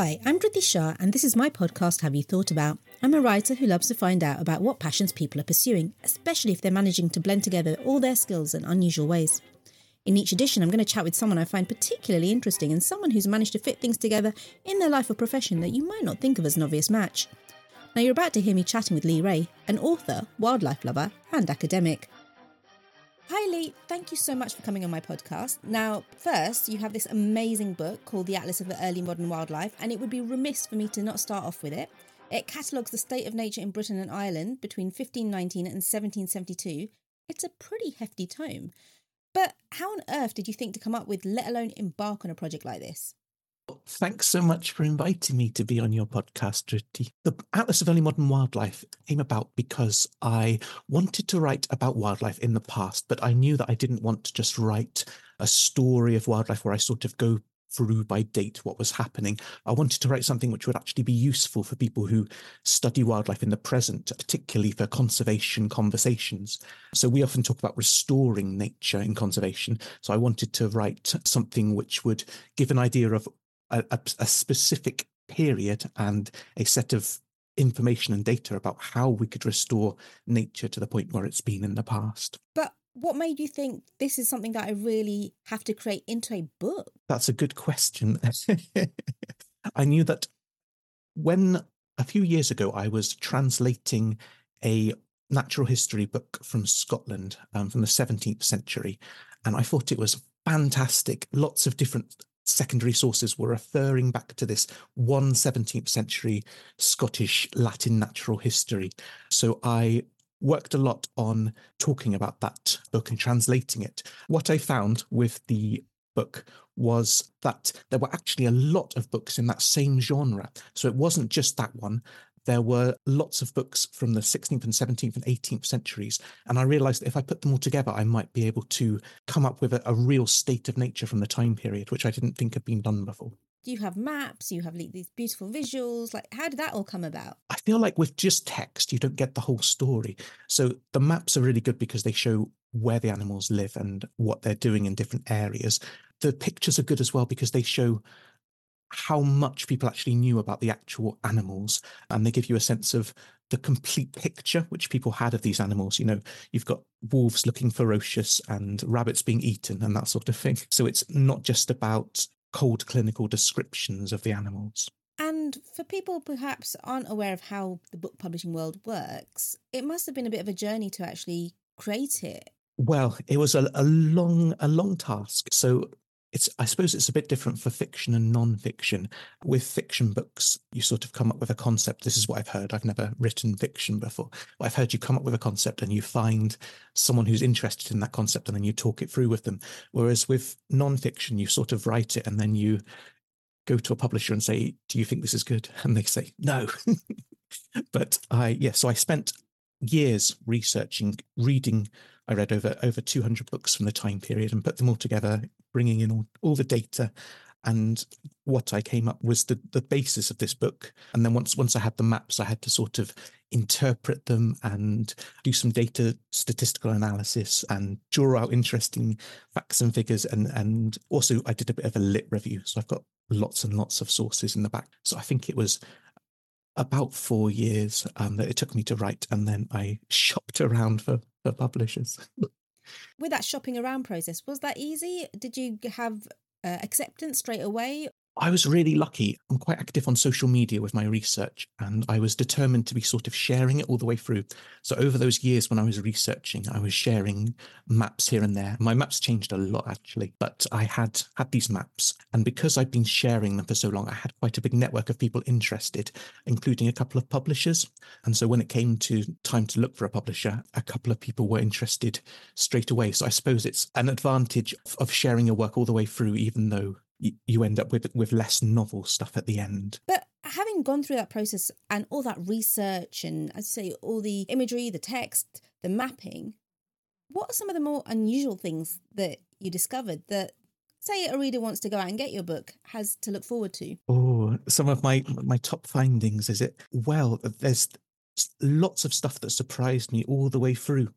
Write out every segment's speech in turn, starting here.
Hi, I'm Dhriti Shah, and this is my podcast, Have You Thought About? I'm a writer who loves to find out about what passions people are pursuing, especially if they're managing to blend together all their skills in unusual ways. In each edition, I'm going to chat with someone I find particularly interesting and someone who's managed to fit things together in their life or profession that you might not think of as an obvious match. Now, you're about to hear me chatting with Lee Raye, an author, wildlife lover, and academic. Hi, Lee. Thank you so much for coming on my podcast. Now, first, you have this amazing book called The Atlas of the Early Modern Wildlife, and it would be remiss for me to not start off with it. It catalogues the state of nature in Britain and Ireland between 1519 and 1772. It's a pretty hefty tome. But how on earth did you think to come up with, let alone embark on a project like this? Thanks so much for inviting me to be on your podcast, Dhriti. The Atlas of Early Modern Wildlife came about because I wanted to write about wildlife in the past, but I knew that I didn't want to just write a story of wildlife where I sort of go through by date what was happening. I wanted to write something which would actually be useful for people who study wildlife in the present, particularly for conservation conversations. So we often talk about restoring nature in conservation. So I wanted to write something which would give an idea of a, a, a specific period and a set of information and data about how we could restore nature to the point where it's been in the past. But what made you think this is something that I really have to create into a book? That's a good question. I knew that when a few years ago I was translating a natural history book from Scotland um, from the 17th century, and I thought it was fantastic. Lots of different secondary sources were referring back to this one 17th century Scottish Latin natural history. So I worked a lot on talking about that book and translating it. What I found with the book was that there were actually a lot of books in that same genre. So it wasn't just that one there were lots of books from the 16th and 17th and 18th centuries. And I realized that if I put them all together, I might be able to come up with a, a real state of nature from the time period, which I didn't think had been done before. You have maps, you have like, these beautiful visuals. Like, how did that all come about? I feel like with just text, you don't get the whole story. So the maps are really good because they show where the animals live and what they're doing in different areas. The pictures are good as well because they show how much people actually knew about the actual animals. And they give you a sense of the complete picture which people had of these animals. You know, you've got wolves looking ferocious and rabbits being eaten and that sort of thing. So it's not just about cold clinical descriptions of the animals. And for people perhaps aren't aware of how the book publishing world works, it must have been a bit of a journey to actually create it. Well, it was a, a long, a long task. So it's i suppose it's a bit different for fiction and non-fiction. With fiction books you sort of come up with a concept. This is what i've heard. I've never written fiction before. But i've heard you come up with a concept and you find someone who's interested in that concept and then you talk it through with them. Whereas with non-fiction you sort of write it and then you go to a publisher and say do you think this is good? And they say no. But i yeah so i spent years researching reading I read over over 200 books from the time period and put them all together, bringing in all, all the data. And what I came up was the, the basis of this book. And then once once I had the maps, I had to sort of interpret them and do some data statistical analysis and draw out interesting facts and figures. And and also I did a bit of a lit review. So I've got lots and lots of sources in the back. So I think it was about four years um, that it took me to write, and then I shopped around for for publishers. With that shopping around process, was that easy? Did you have uh, acceptance straight away, I was really lucky. I'm quite active on social media with my research, and I was determined to be sort of sharing it all the way through. So, over those years when I was researching, I was sharing maps here and there. My maps changed a lot actually, but I had had these maps, and because I'd been sharing them for so long, I had quite a big network of people interested, including a couple of publishers. And so, when it came to time to look for a publisher, a couple of people were interested straight away. So, I suppose it's an advantage of sharing your work all the way through, even though you end up with with less novel stuff at the end. But having gone through that process and all that research and as you say all the imagery, the text, the mapping, what are some of the more unusual things that you discovered that say a reader wants to go out and get your book has to look forward to? Oh, some of my my top findings is it well there's lots of stuff that surprised me all the way through.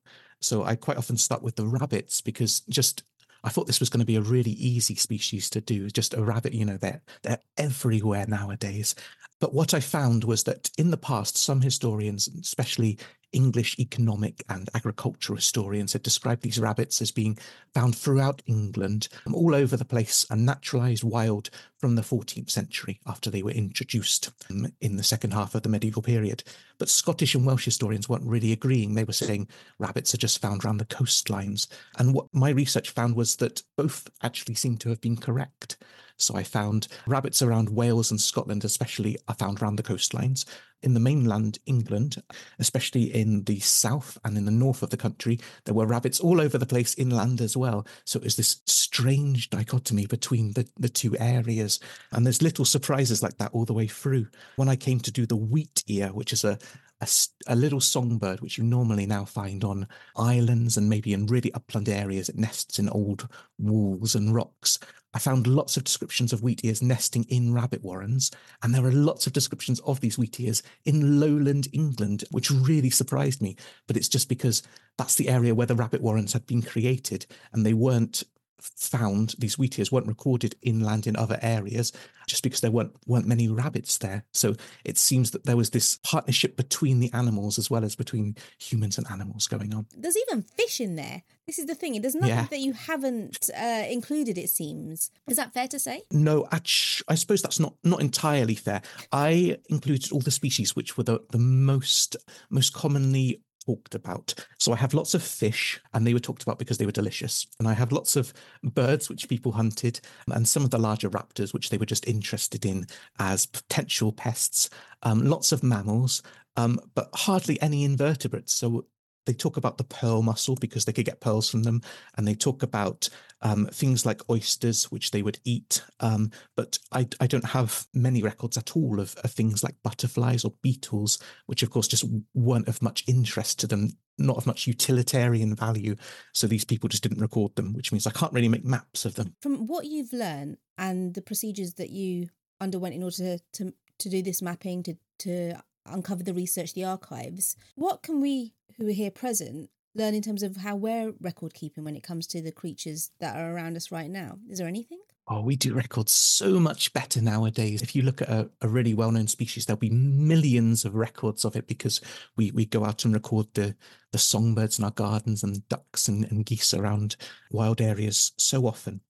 So I quite often start with the rabbits because just I thought this was going to be a really easy species to do. Just a rabbit, you know, they're they're everywhere nowadays. But what I found was that in the past, some historians, especially English economic and agricultural historians had described these rabbits as being found throughout England, um, all over the place, and naturalized wild from the 14th century after they were introduced um, in the second half of the medieval period. But Scottish and Welsh historians weren't really agreeing. They were saying rabbits are just found around the coastlines. And what my research found was that both actually seem to have been correct. So I found rabbits around Wales and Scotland, especially, are found around the coastlines in the mainland England, especially in the south and in the north of the country, there were rabbits all over the place inland as well. So it was this strange dichotomy between the, the two areas. And there's little surprises like that all the way through. When I came to do the wheatear, which is a, a, a, little songbird, which you normally now find on islands and maybe in really upland areas. It nests in old walls and rocks. I found lots of descriptions of wheatears nesting in rabbit warrens, and there are lots of descriptions of these wheatears in lowland England, which really surprised me. But it's just because that's the area where the rabbit warrens had been created, and they weren't found these wheatears weren't recorded inland in other areas just because there weren't weren't many rabbits there. So it seems that there was this partnership between the animals as well as between humans and animals going on. There's even fish in there. This is the thing. There's nothing yeah. that you haven't uh, included it seems. Is that fair to say? No I, I suppose that's not not entirely fair. I included all the species which were the, the most most commonly talked about. So I have lots of fish, and they were talked about because they were delicious. And I have lots of birds, which people hunted, and some of the larger raptors, which they were just interested in as potential pests. Um, lots of mammals, um, but hardly any invertebrates. So they talk about the pearl mussel because they could get pearls from them, and they talk about um, things like oysters, which they would eat. Um, but I, I, don't have many records at all of, of, things like butterflies or beetles, which of course just weren't of much interest to them, not of much utilitarian value. So these people just didn't record them, which means I can't really make maps of them. From what you've learned and the procedures that you underwent in order to to, to do this mapping, to to uncover the research, the archives, what can we who are here present learn in terms of how we're record keeping when it comes to the creatures that are around us right now? Is there anything? Oh, we do records so much better nowadays. If you look at a, a really well-known species, there'll be millions of records of it because we we go out and record the the songbirds in our gardens and ducks and, and geese around wild areas so often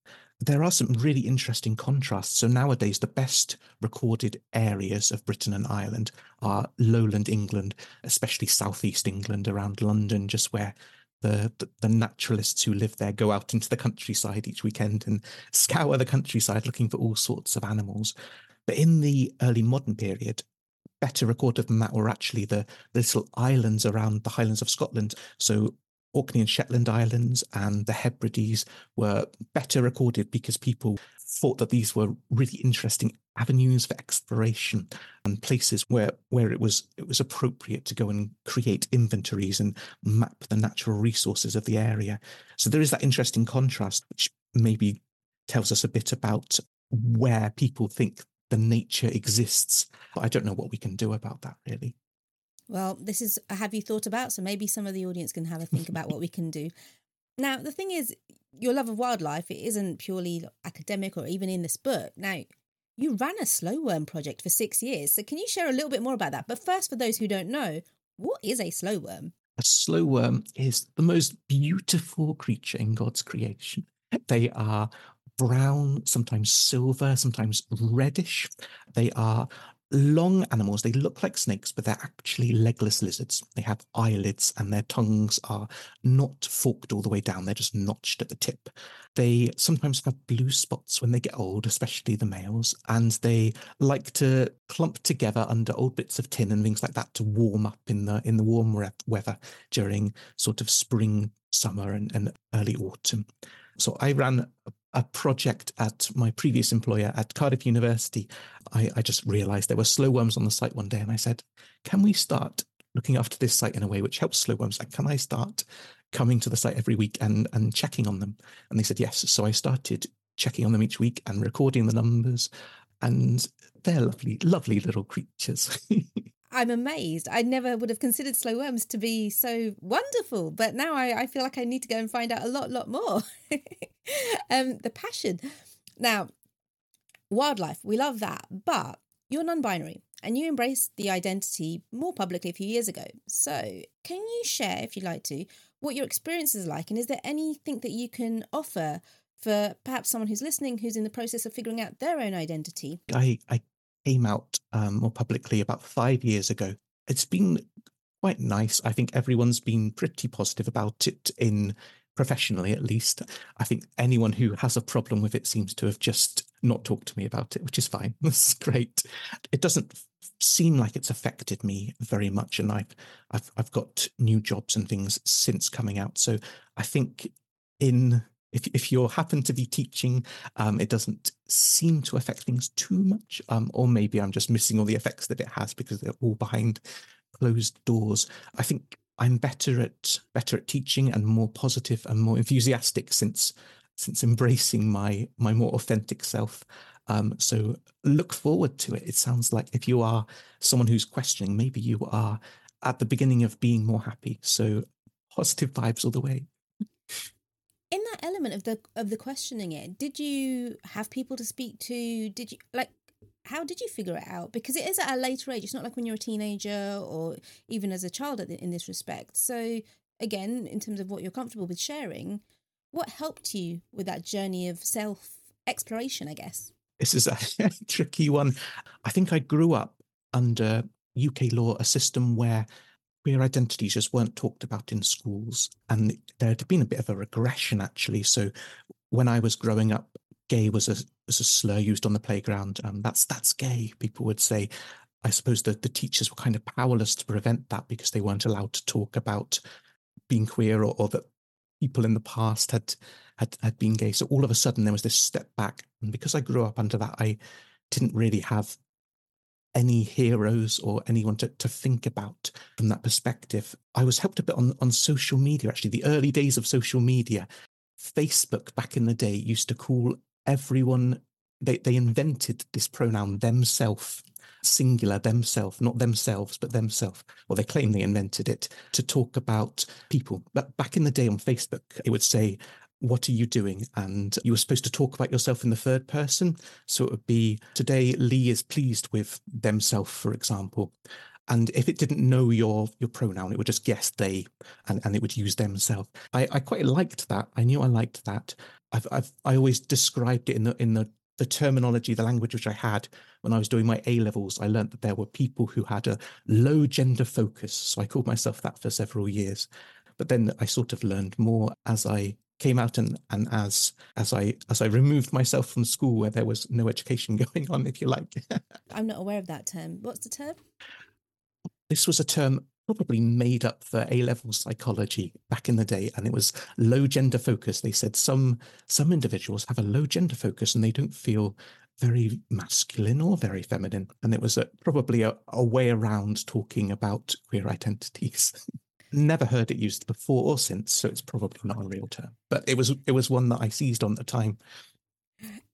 there are some really interesting contrasts. So nowadays, the best recorded areas of Britain and Ireland are lowland England, especially southeast England, around London, just where the, the, the naturalists who live there go out into the countryside each weekend and scour the countryside looking for all sorts of animals. But in the early modern period, better recorded than that were actually the little islands around the Highlands of Scotland. So Orkney and Shetland Islands and the Hebrides were better recorded because people thought that these were really interesting avenues for exploration and places where where it was it was appropriate to go and create inventories and map the natural resources of the area. So there is that interesting contrast, which maybe tells us a bit about where people think the nature exists. But I don't know what we can do about that really. Well, this is have you thought about? So maybe some of the audience can have a think about what we can do. Now, the thing is, your love of wildlife, it isn't purely academic or even in this book. Now, you ran a slow worm project for six years. So can you share a little bit more about that? But first, for those who don't know, what is a slow worm? A slow worm is the most beautiful creature in God's creation. They are brown, sometimes silver, sometimes reddish. They are long animals. They look like snakes, but they're actually legless lizards. They have eyelids and their tongues are not forked all the way down. They're just notched at the tip. They sometimes have blue spots when they get old, especially the males, and they like to clump together under old bits of tin and things like that to warm up in the in the warm weather during sort of spring, summer, and, and early autumn. So I ran a project at my previous employer at Cardiff University, I, I just realized there were slow worms on the site one day. And I said, Can we start looking after this site in a way which helps slow worms? Like, can I start coming to the site every week and, and checking on them? And they said, Yes. So I started checking on them each week and recording the numbers. And they're lovely, lovely little creatures. I'm amazed. I never would have considered slow worms to be so wonderful, but now I, I feel like I need to go and find out a lot, lot more. um, the passion. Now, wildlife, we love that, but you're non binary and you embraced the identity more publicly a few years ago. So, can you share, if you'd like to, what your experience is like? And is there anything that you can offer for perhaps someone who's listening who's in the process of figuring out their own identity? I, I came out um, more publicly about five years ago. It's been quite nice. I think everyone's been pretty positive about it in professionally at least. I think anyone who has a problem with it seems to have just not talked to me about it, which is fine. That's great. It doesn't seem like it's affected me very much, and I've I've I've got new jobs and things since coming out. So I think in if if you happen to be teaching, um, it doesn't seem to affect things too much, um, or maybe I'm just missing all the effects that it has because they're all behind closed doors. I think I'm better at better at teaching and more positive and more enthusiastic since since embracing my my more authentic self. Um, so look forward to it. It sounds like if you are someone who's questioning, maybe you are at the beginning of being more happy. So positive vibes all the way element of the of the questioning it. Did you have people to speak to? Did you like how did you figure it out? Because it is at a later age. It's not like when you're a teenager or even as a child in this respect. So again in terms of what you're comfortable with sharing what helped you with that journey of self exploration i guess? This is a tricky one. I think i grew up under uk law a system where queer identities just weren't talked about in schools. And there had been a bit of a regression, actually. So when I was growing up, gay was a, was a slur used on the playground. Um, that's that's gay, people would say. I suppose that the teachers were kind of powerless to prevent that because they weren't allowed to talk about being queer or, or that people in the past had, had had been gay. So all of a sudden there was this step back. And because I grew up under that, I didn't really have any heroes or anyone to, to think about from that perspective. I was helped a bit on, on social media, actually, the early days of social media. Facebook back in the day used to call everyone, they, they invented this pronoun themself, singular themself, not themselves, but themself. Well, they claim they invented it to talk about people. But back in the day on Facebook, it would say, what are you doing? And you were supposed to talk about yourself in the third person. So it would be today, Lee is pleased with themselves, for example. And if it didn't know your your pronoun, it would just guess they, and, and it would use themselves. I, I quite liked that. I knew I liked that. I've, I've I always described it in the in the the terminology, the language which I had when I was doing my A levels. I learned that there were people who had a low gender focus, so I called myself that for several years. But then I sort of learned more as I came out and, and as as I as I removed myself from school where there was no education going on, if you like. I'm not aware of that term. What's the term? This was a term probably made up for A level psychology back in the day, and it was low gender focus. They said some some individuals have a low gender focus and they don't feel very masculine or very feminine, and it was a, probably a, a way around talking about queer identities. never heard it used before or since, so it's probably not a real term. But it was it was one that I seized on at the time.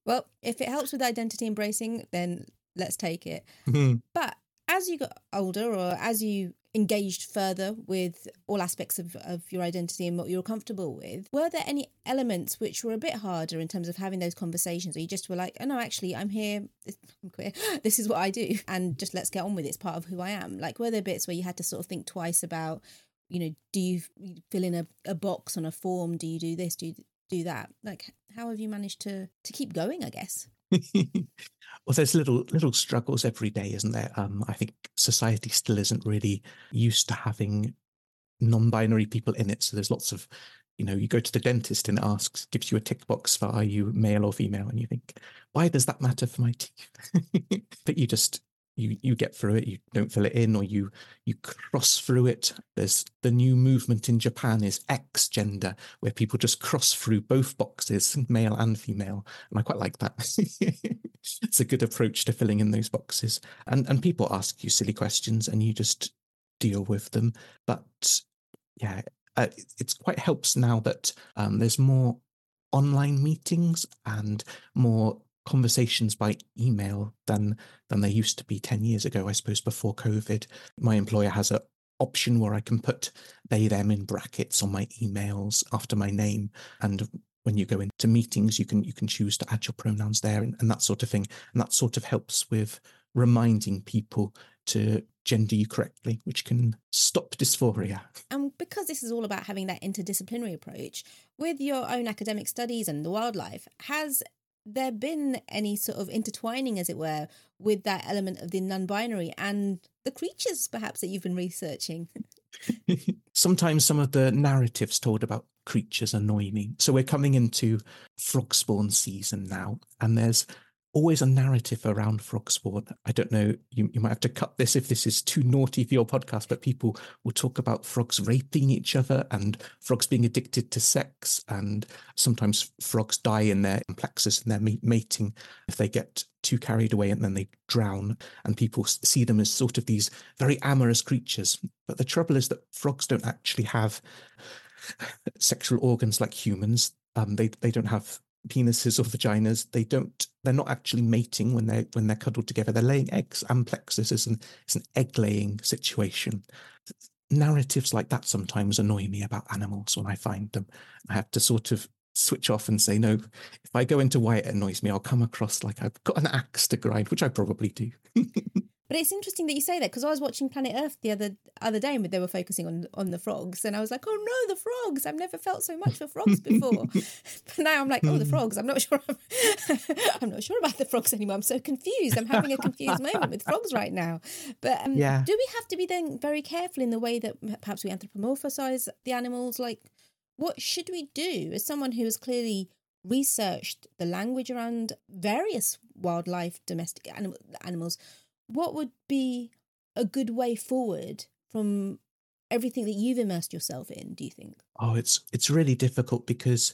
Well, if it helps with identity embracing, then let's take it. Mm-hmm. But as you got older or as you engaged further with all aspects of, of your identity and what you were comfortable with, were there any elements which were a bit harder in terms of having those conversations or you just were like, oh no, actually, I'm here, I'm queer, this is what I do, and just let's get on with it, it's part of who I am? Like, were there bits where you had to sort of think twice about you know, do you fill in a, a box on a form? Do you do this? Do you do that? Like, how have you managed to to keep going? I guess. well, there's little little struggles every day, isn't there? Um, I think society still isn't really used to having non-binary people in it. So there's lots of, you know, you go to the dentist and asks, gives you a tick box for are you male or female, and you think, why does that matter for my teeth? but you just you you get through it you don't fill it in or you you cross through it. There's the new movement in japan is x gender where people just cross through both boxes male and female and i quite like that. It's a good approach to filling in those boxes. And and people ask you silly questions and you just deal with them. But yeah uh, it's quite helps now that um, there's more online meetings and more conversations by email than than they used to be 10 years ago i suppose before covid. My employer has a option where i can put they them in brackets on my emails after my name. And when you go into meetings you can you can choose to add your pronouns there and, and that sort of thing. And that sort of helps with reminding people to gender you correctly, which can stop dysphoria. And because this is all about having that interdisciplinary approach, with your own academic studies and the wildlife, has there been any sort of intertwining, as it were, with that element of the non binary and the creatures perhaps that you've been researching? Sometimes some of the narratives told about creatures annoy me. So we're coming into frog spawn season now, and there's always a narrative around frog spawn. I don't know, you, you might have to cut this if this is too naughty for your podcast, but people will talk about frogs raping each other and frogs being addicted to sex. And sometimes frogs die in their amplexus and their mating if they get too carried away and then they drown. And people see them as sort of these very amorous creatures. But the trouble is that frogs don't actually have sexual organs like humans. Um, they they don't have penises or vaginas. They don't. They're not actually mating when they're when they're cuddled together. They're laying eggs. Amplexus is an it's an egg laying situation. Narratives like that sometimes annoy me about animals when I find them. I have to sort of switch off and say no. If I go into why it annoys me, I'll come across like I've got an axe to grind, which I probably do. But it's interesting that you say that because I was watching Planet Earth the other other day and they were focusing on on the frogs, and I was like, oh no, the frogs! I've never felt so much for frogs before. but now I'm like, oh, the frogs. I'm not sure. I'm, I'm, not sure about the frogs anymore. I'm so confused. I'm having a confused moment with frogs right now. But um, yeah. do we have to be then very careful in the way that perhaps we anthropomorphize the animals? Like, what should we do as someone who has clearly researched the language around various wildlife, domestic anim- animals? What would be a good way forward from everything that you've immersed yourself in do you think? Oh it's it's really difficult because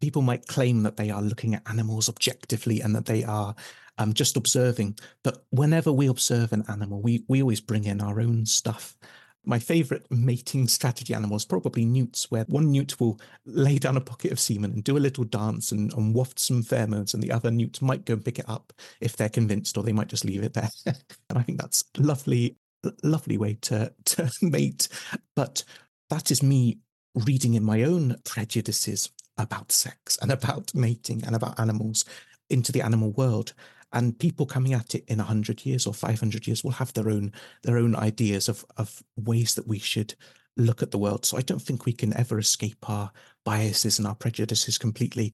people might claim that they are looking at animals objectively and that they are um, just observing. But whenever we observe an animal we we always bring in our own stuff my favorite mating strategy animal is probably newts, where one newt will lay down a pocket of semen and do a little dance and, and waft some pheromones, and the other newt might go and pick it up if they're convinced, or they might just leave it there. and I think that's lovely, lovely way to, to mate. But that is me reading in my own prejudices about sex and about mating and about animals into the animal world and people coming at it in 100 years or 500 years will have their own their own ideas of of ways that we should look at the world. So i don't think we can ever escape our biases and our prejudices completely.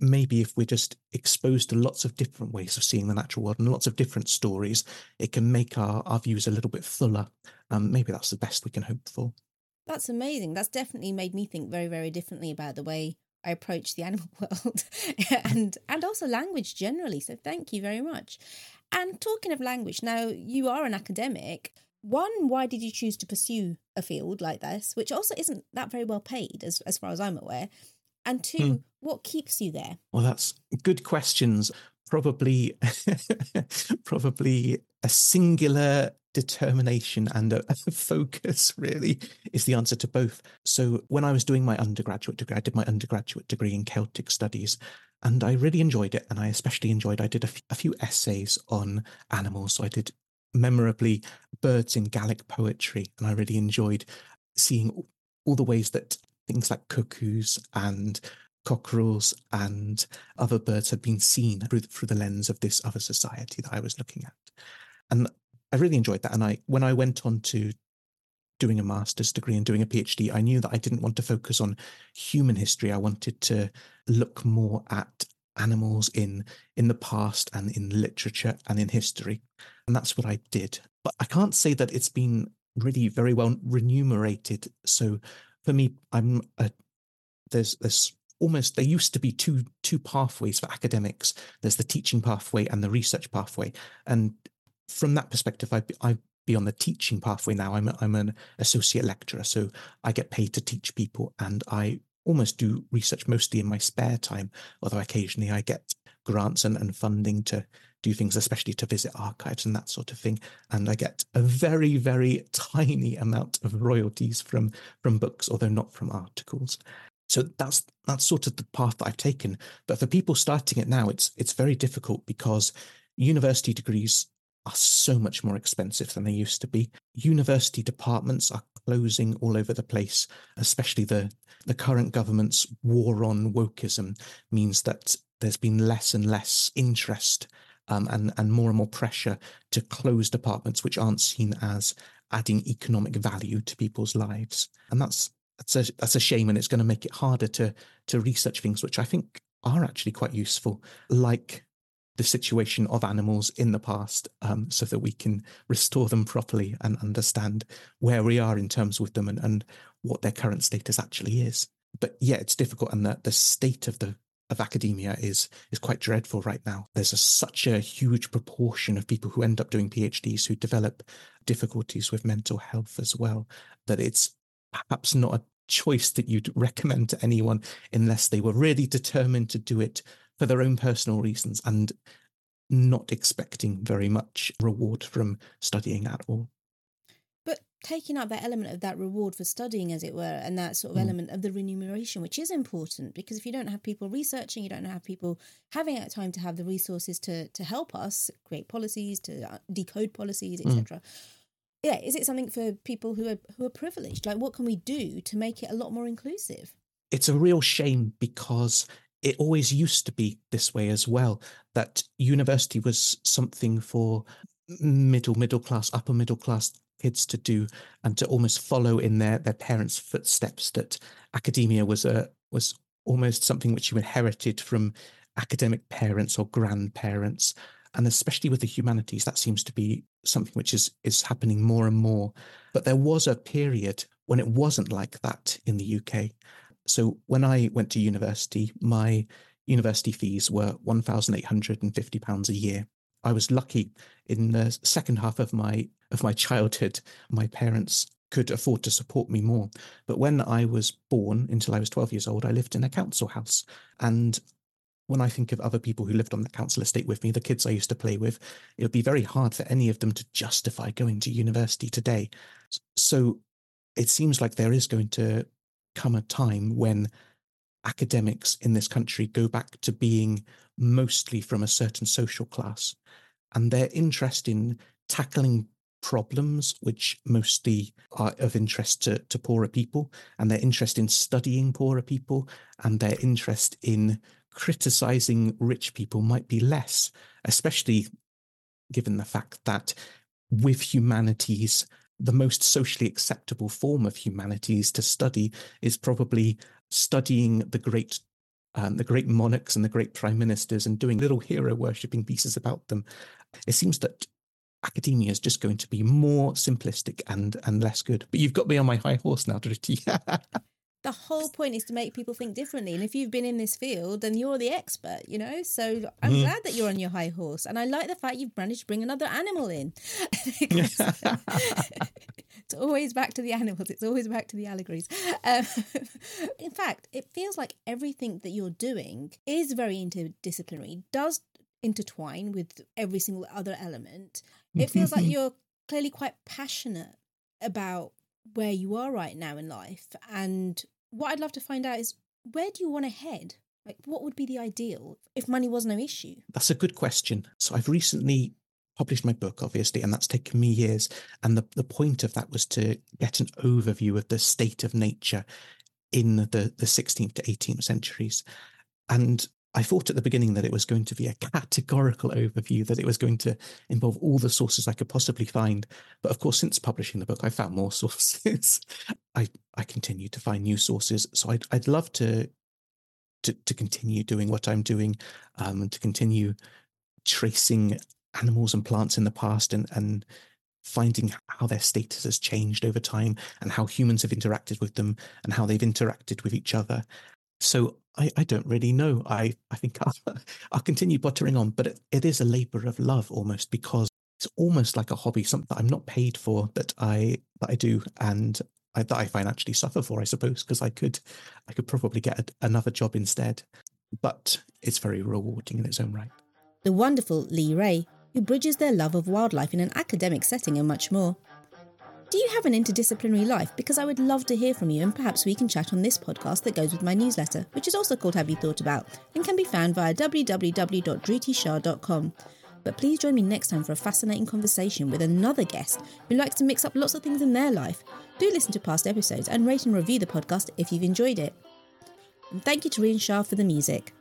Maybe if we're just exposed to lots of different ways of seeing the natural world and lots of different stories it can make our, our views a little bit fuller. Um, maybe that's the best we can hope for. That's amazing. That's definitely made me think very very differently about the way I approach the animal world and and also language generally. So thank you very much. And talking of language, now you are an academic. One, why did you choose to pursue a field like this, which also isn't that very well paid, as as far as I'm aware? And two, hmm. what keeps you there? Well, that's good questions. Probably, probably a singular determination and a, a, focus really is the answer to both. So when I was doing my undergraduate degree, I did my undergraduate degree in Celtic studies and I really enjoyed it. And I especially enjoyed, I did a, f- a few essays on animals. So I did memorably birds in Gaelic poetry. And I really enjoyed seeing all the ways that things like cuckoos and cockerels and other birds had been seen through, through the lens of this other society that I was looking at. And I really enjoyed that. And I, when I went on to doing a master's degree and doing a PhD, I knew that I didn't want to focus on human history. I wanted to look more at animals in in the past and in literature and in history, and that's what I did. But I can't say that it's been really very well remunerated. So for me, I'm a, there's there's almost there used to be two two pathways for academics. There's the teaching pathway and the research pathway, and from that perspective, I, I be on the teaching pathway now. I'm a, I'm an associate lecturer, so I get paid to teach people, and I almost do research mostly in my spare time. Although occasionally I get grants and, and funding to do things, especially to visit archives and that sort of thing. And I get a very very tiny amount of royalties from from books, although not from articles. So that's that's sort of the path that I've taken. But for people starting it now, it's it's very difficult because university degrees are so much more expensive than they used to be. University departments are closing all over the place, especially the the current government's war on wokeism means that there's been less and less interest um, and and more and more pressure to close departments which aren't seen as adding economic value to people's lives, and that's that's a that's a shame, and it's going to make it harder to to research things which I think are actually quite useful, like the situation of animals in the past, um, so that we can restore them properly and understand where we are in terms with them and, and what their current status actually is. But yeah, it's difficult, and the the state of the of academia is is quite dreadful right now. There's a, such a huge proportion of people who end up doing PhDs who develop difficulties with mental health as well that it's perhaps not a choice that you'd recommend to anyone unless they were really determined to do it for their own personal reasons and not expecting very much reward from studying at all But taking out that element of that reward for studying, as it were, and that sort of mm. element of the remuneration, which is important because if you don't have people researching, you don't have people having that time to have the resources to to help us create policies, to uh, decode policies, etc. Mm. Yeah, is it something for people who are who are privileged? Like, what can we do to make it a lot more inclusive? It's a real shame because it always used to be this way as well. That university was something for middle middle class upper middle class kids to do and to almost follow in their their parents' footsteps. That academia was a was almost something which you inherited from academic parents or grandparents, and especially with the humanities, that seems to be something which is is happening more and more. But there was a period when it wasn't like that in the UK. So when I went to university, my university fees were one thousand eight hundred and fifty pounds a year. I was lucky in the second half of my of my childhood. My parents could afford to support me more. But when I was born, until I was 12 years old, I lived in a council house. And when I think of other people who lived on the council estate with me, the kids I used to play with, it would be very hard for any of them to justify going to university today. So it seems like there is going to come a time when academics in this country go back to being mostly from a certain social class and their interest in tackling problems which mostly are of interest to, to poorer people and their interest in studying poorer people and their interest in criticizing rich people might be less especially given the fact that with humanities the most socially acceptable form of humanities to study is probably studying the great um, the great monarchs and the great prime ministers and doing little hero worshipping pieces about them. It seems that academia is just going to be more simplistic and and less good. But you've got me on my high horse now, Dhriti. the whole point is to make people think differently. And if you've been in this field, then you're the expert, you know? So I'm mm. glad that you're on your high horse. And I like the fact you've managed to bring another animal in. it's always back to the animals, it's always back to the allegories. Um, in fact, it feels like everything that you're doing is very interdisciplinary, does intertwine with every single other element. It feels like you're clearly quite passionate about where you are right now in life. And what I'd love to find out is where do you want to head? Like, what would be the ideal if money was no issue? That's a good question. So, I've recently published my book, obviously, and that's taken me years. And the, the point of that was to get an overview of the state of nature in the, the 16th to 18th centuries. And I thought at the beginning that it was going to be a categorical overview, that it was going to involve all the sources I could possibly find. But of course, since publishing the book, I found more sources. I, I continue to find new sources. So I'd, I'd love to, to, to continue doing what I'm doing um, and to continue tracing animals and plants in the past and, and finding how their status has changed over time and how humans have interacted with them and how they've interacted with each other. So I, I don't really know. I, I think I'll, I'll continue buttering on, but it, it is a labor of love almost because it's almost like a hobby, something that I'm not paid for that I that I do and I, that I financially suffer for, I suppose, because I could I could probably get a, another job instead. But it's very rewarding in its own right. The wonderful Lee Raye, who bridges their love of wildlife in an academic setting and much more. Do you have an interdisciplinary life? Because I would love to hear from you, and perhaps we can chat on this podcast that goes with my newsletter, which is also called Have You Thought About, and can be found via www.dhritishah.com. But please join me next time for a fascinating conversation with another guest who likes to mix up lots of things in their life. Do listen to past episodes and rate and review the podcast if you've enjoyed it. And thank you to Rian Shah for the music.